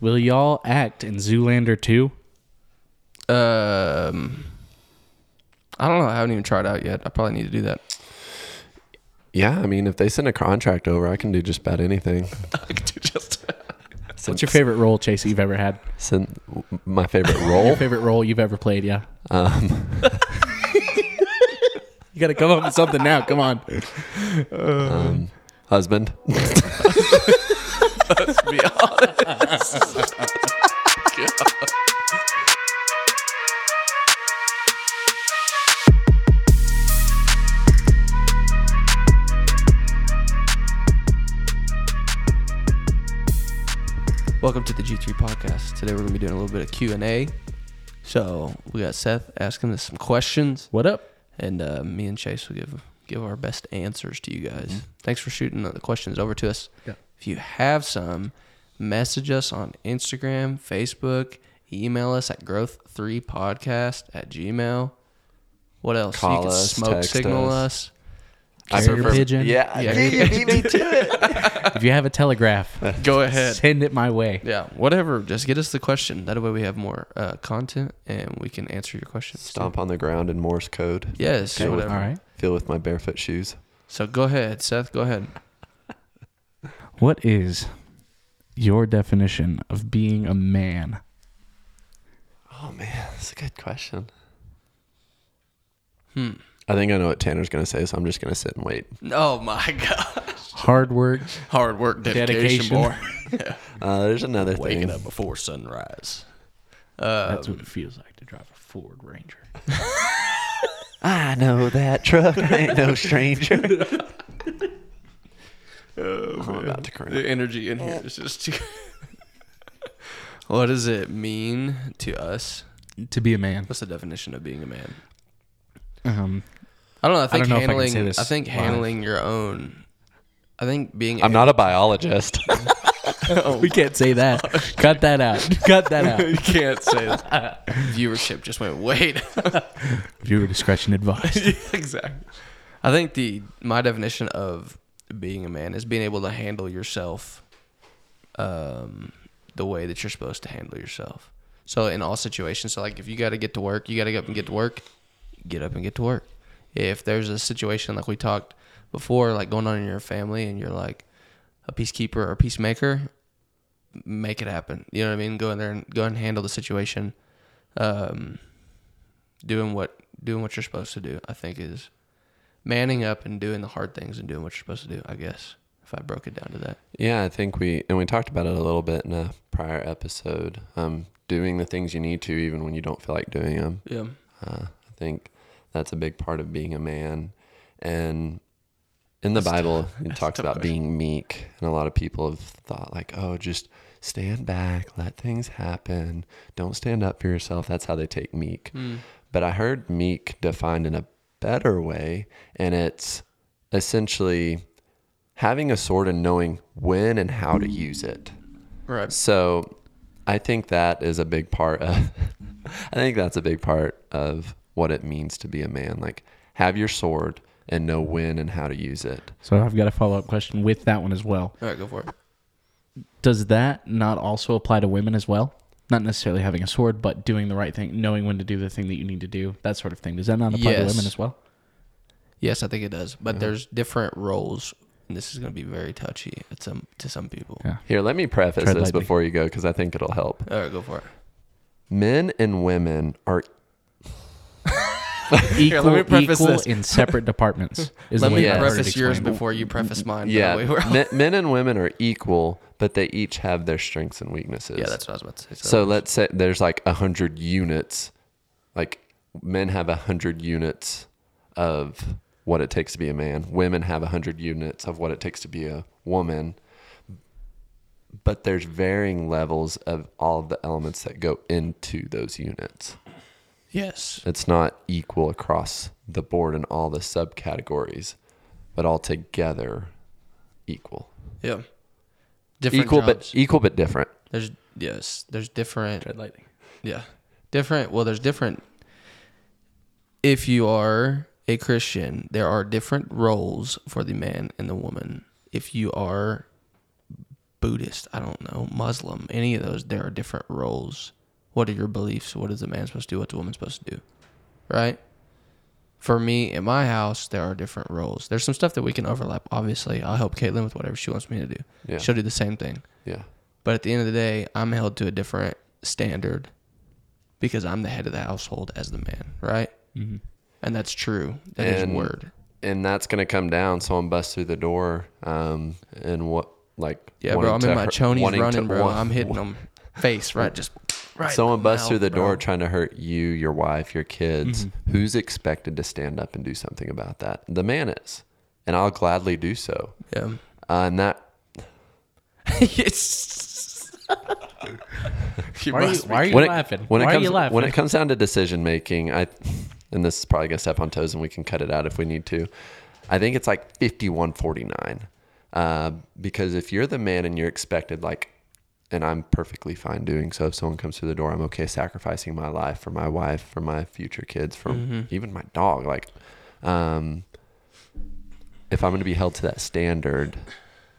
Will y'all act in Zoolander 2? Um, I don't know. I haven't even tried out yet. I probably need to do that. Yeah, I mean, if they send a contract over, I can do just about anything. I could do just. What's your favorite role, Chase, you've ever had? Send my favorite Your role. favorite role you've ever played, yeah. Um, You got to come up with something now. Come on. um, husband. Let's be honest. Welcome to the G3 podcast. Today we're going to be doing a little bit of Q&A. So we got Seth asking us some questions, What up? and uh, me and Chase will give give our best answers to you guys. Thanks for shooting the questions over to us. Yeah. If you have some, message us on Instagram, Facebook, email us at growth3podcast at gmail. What else? Call you can us, smoke text signal us. us. Carrier pigeon. Yeah, Yeah. yeah. You beat me to it. If you have a telegraph, Go ahead. send it my way. Yeah, whatever. Just get us the question. That way we have more uh, content and we can answer your questions. too. Stomp on the ground in Morse code. Yes, Okay, whatever. All right. Feel with my barefoot shoes. So go ahead, Seth. Go ahead. What is your definition of being a man? Oh man, that's a good question. Hmm. I think I know what Tanner's gonna say, so I'm just gonna sit and wait. Oh my god. Hard work. Hard work, dedication, Dedication. boy. Uh, there's another Waking thing. Waking up before sunrise. Uh, That's what it feels like to drive a Ford Ranger. I know that truck. I ain't no stranger. I'm about to cry. the energy in here is just too. what does it mean to us? To be a man. What's the definition of being a man? Um, I don't know. I think don't know if I can handling. say I, think live. handling your own. I think being. I'm not a biologist. we can't say that. Cut that out. Cut that out. you can't say that. Viewership just went. Wait. Viewer discretion advised. exactly. I think the my definition of being a man is being able to handle yourself um, the way that you're supposed to handle yourself. So in all situations, so like if you got to get to work, you got to get up and get to work. Get up and get to work. If there's a situation like we talked before, like going on in your family, and you're like a peacekeeper or a peacemaker, make it happen. You know what I mean? Go in there and go and handle the situation. Um, doing what doing what you're supposed to do, I think is manning up and doing the hard things and doing what you're supposed to do. I guess if I broke it down to that. yeah, I think we and we talked about it a little bit in a prior episode. Um, doing the things you need to, even when you don't feel like doing them. Yeah. Uh, I think that's a big part of being a man. And in the That's Bible, tough. it That's talks about question. being meek. And a lot of people have thought, like, oh, just stand back, let things happen, don't stand up for yourself. That's how they take meek. Hmm. But I heard meek defined in a better way, and it's essentially having a sword and knowing when and how to use it. Right. So I think that is a big part of I think that's a big part of what it means to be a man. Like have your sword and know when and how to use it. So I've got a follow up question with that one as well. All right, go for it. Does that not also apply to women as well? Not necessarily having a sword, but doing the right thing, knowing when to do the thing that you need to do, that sort of thing. Does that not apply to women as well? Yes, I think it does. But there's different roles, and this is going to be very touchy at some to some people. Yeah. Here, let me preface Tread this lightly. before you go because I think it'll help. All right, go for it. Men and women are Equal, let me equal this. in separate departments. Is Let me it preface yours before you preface mine. yeah, That way we're all- men, men and women are equal, but they each have their strengths and weaknesses. yeah, that's what I was about to say. So let's say there's like a hundred units, like men have a hundred units of what it takes to be a man. Women have a hundred units of what it takes to be a woman. But there's varying levels of all of the elements that go into those units. Yes, It's not equal across the board in all the subcategories, but all together equal. yeah, different equal jobs. but equal but different. there's yes, there's different Tread lightly. Yeah. Different. Well, there's different. If you are a Christian, there are different roles for the man and the woman. If you are Buddhist, I don't know, Muslim, any of those, there are different roles. What are your beliefs? What is a man supposed to do? What's a woman supposed to do? Right? For me, in my house, there are different roles. There's some stuff that we can overlap. Obviously, I'll help Caitlin with whatever she wants me to do. Yeah. She'll do the same thing. Yeah. But at the end of the day, I'm held to a different standard because I'm the head of the household as the man, right? Mm-hmm. And that's true. That is And- word. And that's gonna come down. Someone busts through the door, um, and what like Yeah, bro. I'm in my chonies wanting to running, bro. want- I'm hitting them face right, just right. Someone in the busts through the door bro. trying to hurt you, your wife, your kids. Mm-hmm. Who's expected to stand up and do something about that? The man is, and I'll gladly do so. Yeah. Uh, and that yes. You Why are you, why are you when it, laughing? when why it are comes you laughing? when it comes down to decision making, I and this is probably gonna step on toes, and we can cut it out if we need to. I think it's like 51-49. Uh, because if you're the man and you're expected, like, and I'm perfectly fine doing so. If someone comes through the door, I'm okay sacrificing my life for my wife, for my future kids, for Mhm. even my dog. Like, um, if I'm going to be held to that standard,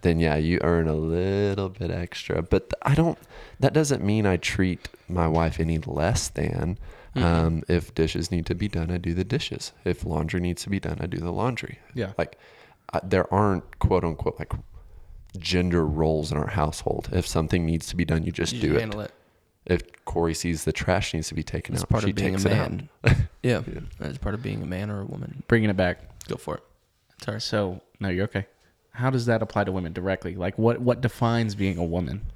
then yeah, you earn a little bit extra. But I don't. That doesn't mean I treat my wife any less than. Mhm. Um, if dishes need to be done, I do the dishes. If laundry needs to be done, I do the laundry. Yeah. Like, I, there aren't quote unquote like gender roles in our household. If something needs to be done, you just You do it. handle it. If Corey sees the trash needs to be taken It's out, part she of being a takes it out. yeah. Yeah. That's part of being a man or a woman. Bringing it back. Go for it. Sorry. So no, you're okay. How does that apply to women directly? Like, what what defines being a woman?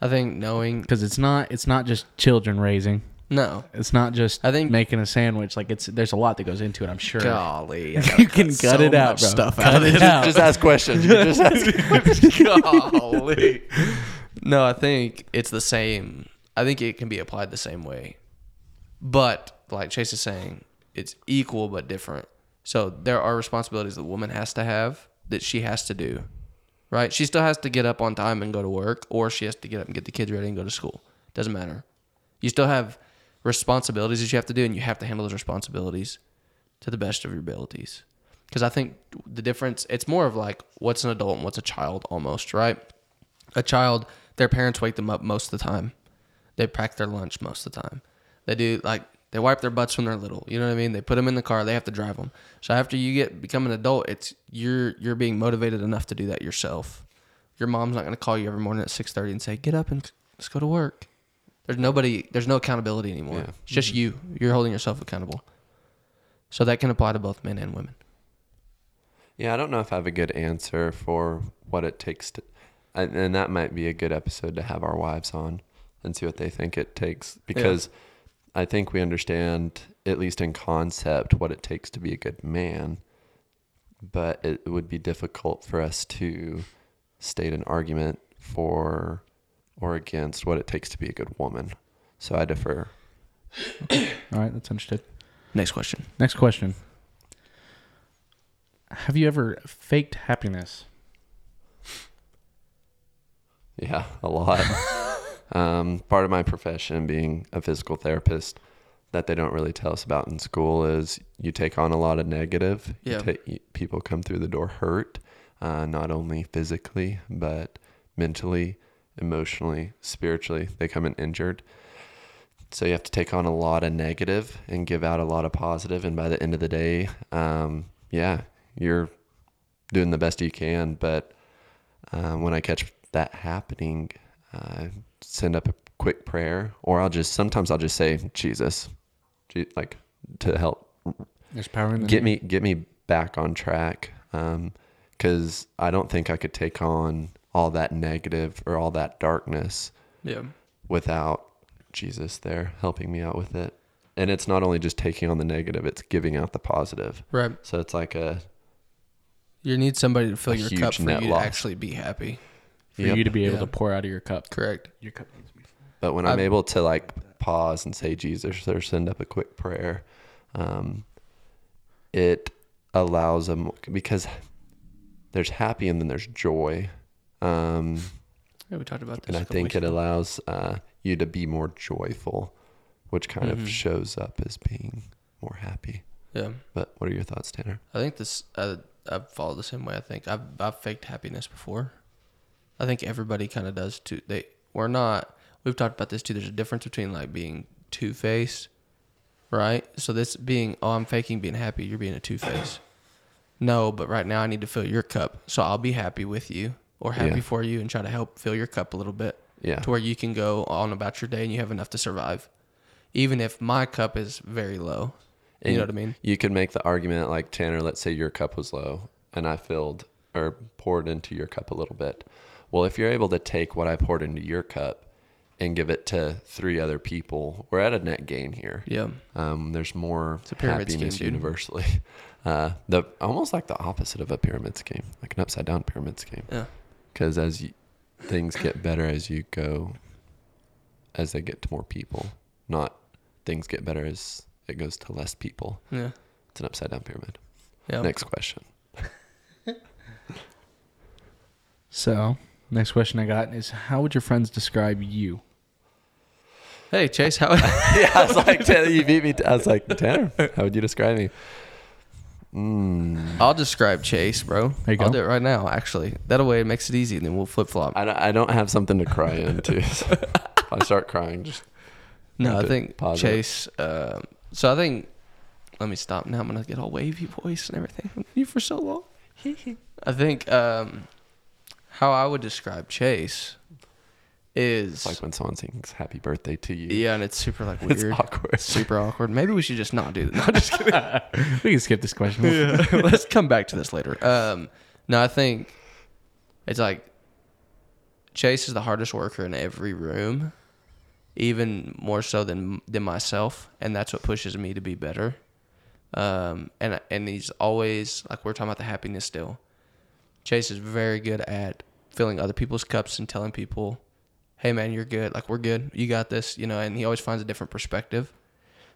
I think knowing Because it's not it's not just children raising. No. It's not just I think- making a sandwich. Like it's there's a lot that goes into it. I'm sure. Golly, You can cut it out, bro. Stuff Cut out. it out. Just ask questions. You just ask. Golly. No, I think it's the same. I think it can be applied the same way. But like Chase is saying, it's equal but different. So there are responsibilities the woman has to have that she has to do. Right? She still has to get up on time and go to work or she has to get up and get the kids ready and go to school. Doesn't matter. You still have responsibilities that you have to do and you have to handle those responsibilities to the best of your abilities. Because I think the difference, it's more of like what's an adult and what's a child almost, right? A child, their parents wake them up most of the time. They pack their lunch most of the time. They do like they wipe their butts when they're little. You know what I mean? They put them in the car. They have to drive them. So after you get become an adult, it's you're you're being motivated enough to do that yourself. Your mom's not going to call you every morning at six thirty and say, "Get up and let's go to work." There's nobody. There's no accountability anymore. Yeah. It's just mm-hmm. you. You're holding yourself accountable. So that can apply to both men and women. Yeah, I don't know if I have a good answer for what it takes to, and and that might be a good episode to have our wives on and see what they think it takes because I think we understand at least in concept what it takes to be a good man, but it would be difficult for us to state an argument for or against what it takes to be a good woman. So I defer. All right, that's understood. Next question. Next question. Have you ever faked happiness? Yeah, a lot. um, part of my profession, being a physical therapist, that they don't really tell us about in school is you take on a lot of negative. You Yeah. ta- you- people come through the door hurt, uh, not only physically, but mentally, emotionally, spiritually. They come in injured. So you have to take on a lot of negative and give out a lot of positive. And by the end of the day, um, yeah, you're doing the best you can. But um, when I catch that happening, uh, send up a quick prayer, or I'll just sometimes I'll just say Jesus, like to help There's power in the get me get me back on track. Because I don't think I could take on all that negative or all that darkness Yeah. without Jesus there helping me out with it. And it's not only just taking on the negative; it's giving out the positive. Right. So it's like a You need somebody to fill your cup for you net to loss. actually be happy. for Yep. you to be able Yeah. to pour out of your cup. Correct. Your cup needs to be full. But when I'm I've- able to like pause and say Jesus or send up a quick prayer, um, it allows them because there's happy and then there's joy. Um, Yeah, we talked about this. and I think it allows uh, you to be more joyful, which kind Mhm. of shows up as being more happy. Yeah. But what are your thoughts, Tanner? I think this. Uh, I've followed the same way. I think I've I've faked happiness before. I think everybody kind of does too. They we're not. We've talked about this too. There's a difference between like being two faced, right? So this being oh I'm faking being happy. You're being a two faced. No, but right now I need to fill your cup, so I'll be happy with you or happy Yeah. for you and try to help fill your cup a little bit Yeah. to where you can go on about your day and you have enough to survive, even if my cup is very low. You know what I mean? You could make the argument like Tanner, let's say your cup was low and I filled or poured into your cup a little bit. Well, if you're able to take what I poured into your cup and give it to three other people, we're at a net gain here. Yeah. Um, there's more a pyramid happiness scheme, universally. Uh, the almost like the opposite of a pyramid scheme, like an upside down pyramid scheme. Yeah. Because as you, things get better as you go, as they get to more people, not things get better as it goes to less people. Yeah. It's an upside down pyramid. Yeah. Next question. So, next question I got is how would your friends describe you? Hey Chase, how? yeah, I was like, Tanner, you beat me. I was like, Tanner, how would you describe me? Mm, I'll describe Chase, bro. There you I'll go. do it right now. Actually, that way it makes it easy, and then we'll flip flop. I, don't, I don't have something to cry into. So if I start crying, just No, I think positive. Chase. Um, so I think. Let me stop. Now I'm gonna get all wavy voice and everything you for so long. I think um, how I would describe Chase is it's like when someone sings "Happy Birthday" to you. yeah, and it's super like weird, it's awkward. super awkward. Maybe we should just not do that. No, just kidding. we can skip this question. Let's come back to this later. Um, no, I think it's like Chase is the hardest worker in every room, even more so than than myself, and that's what pushes me to be better. Um, and and he's always like we're talking about the happiness still. Chase is very good at filling other people's cups and telling people, "Hey, man, you're good. Like we're good. You got this." You know, and he always finds a different perspective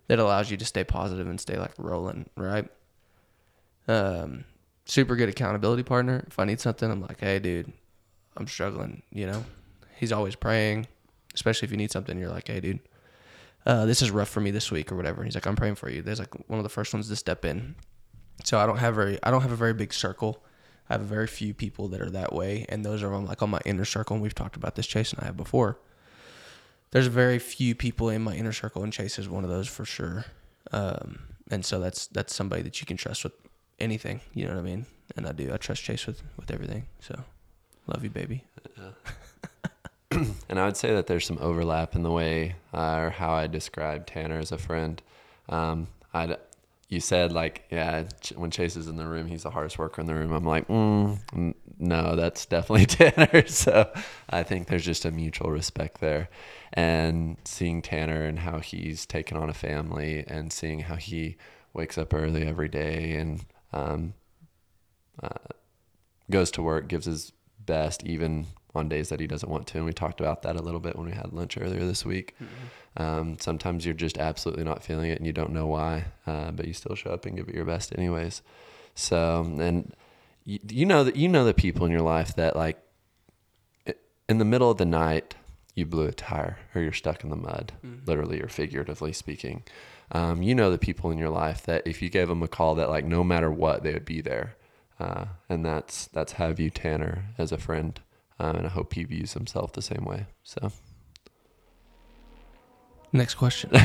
that allows you to stay positive and stay like rolling, right? Um, super good accountability partner. If I need something, I'm like, hey, dude, I'm struggling. You know, he's always praying, especially if you need something. You're like, hey, dude, uh, this is rough for me this week or whatever. He's like, I'm praying for you. There's like one of the first ones to step in. So I don't have very, I don't have a very big circle. I have very few people that are that way, and those are on like on my inner circle. And we've talked about this, Chase and I have before. There's very few people in my inner circle, and Chase is one of those for sure. Um, and so that's that's somebody that you can trust with anything. You know what I mean? And I do. I trust Chase with with everything. So, love you, baby. And I would say that there's some overlap in the way uh, or how I describe Tanner as a friend. Um, I'd, you said like, yeah, when Chase is in the room, he's the hardest worker in the room. I'm like, mm, no, that's definitely Tanner. So I think there's just a mutual respect there. And seeing Tanner and how he's taken on a family and seeing how he wakes up early every day and um, uh, goes to work, gives his best, even on days that he doesn't want to. And we talked about that a little bit when we had lunch earlier this week. Um, sometimes you're just absolutely not feeling it and you don't know why, uh, but you still show up and give it your best anyways. So, and you, you know that you know the people in your life that like in the middle of the night you blew a tire or you're stuck in the mud, literally or figuratively speaking. Um, you know the people in your life that if you gave them a call, that like no matter what they would be there, uh, and that's that's how I view Tanner as a friend, um, and I hope he views himself the same way. So Next question.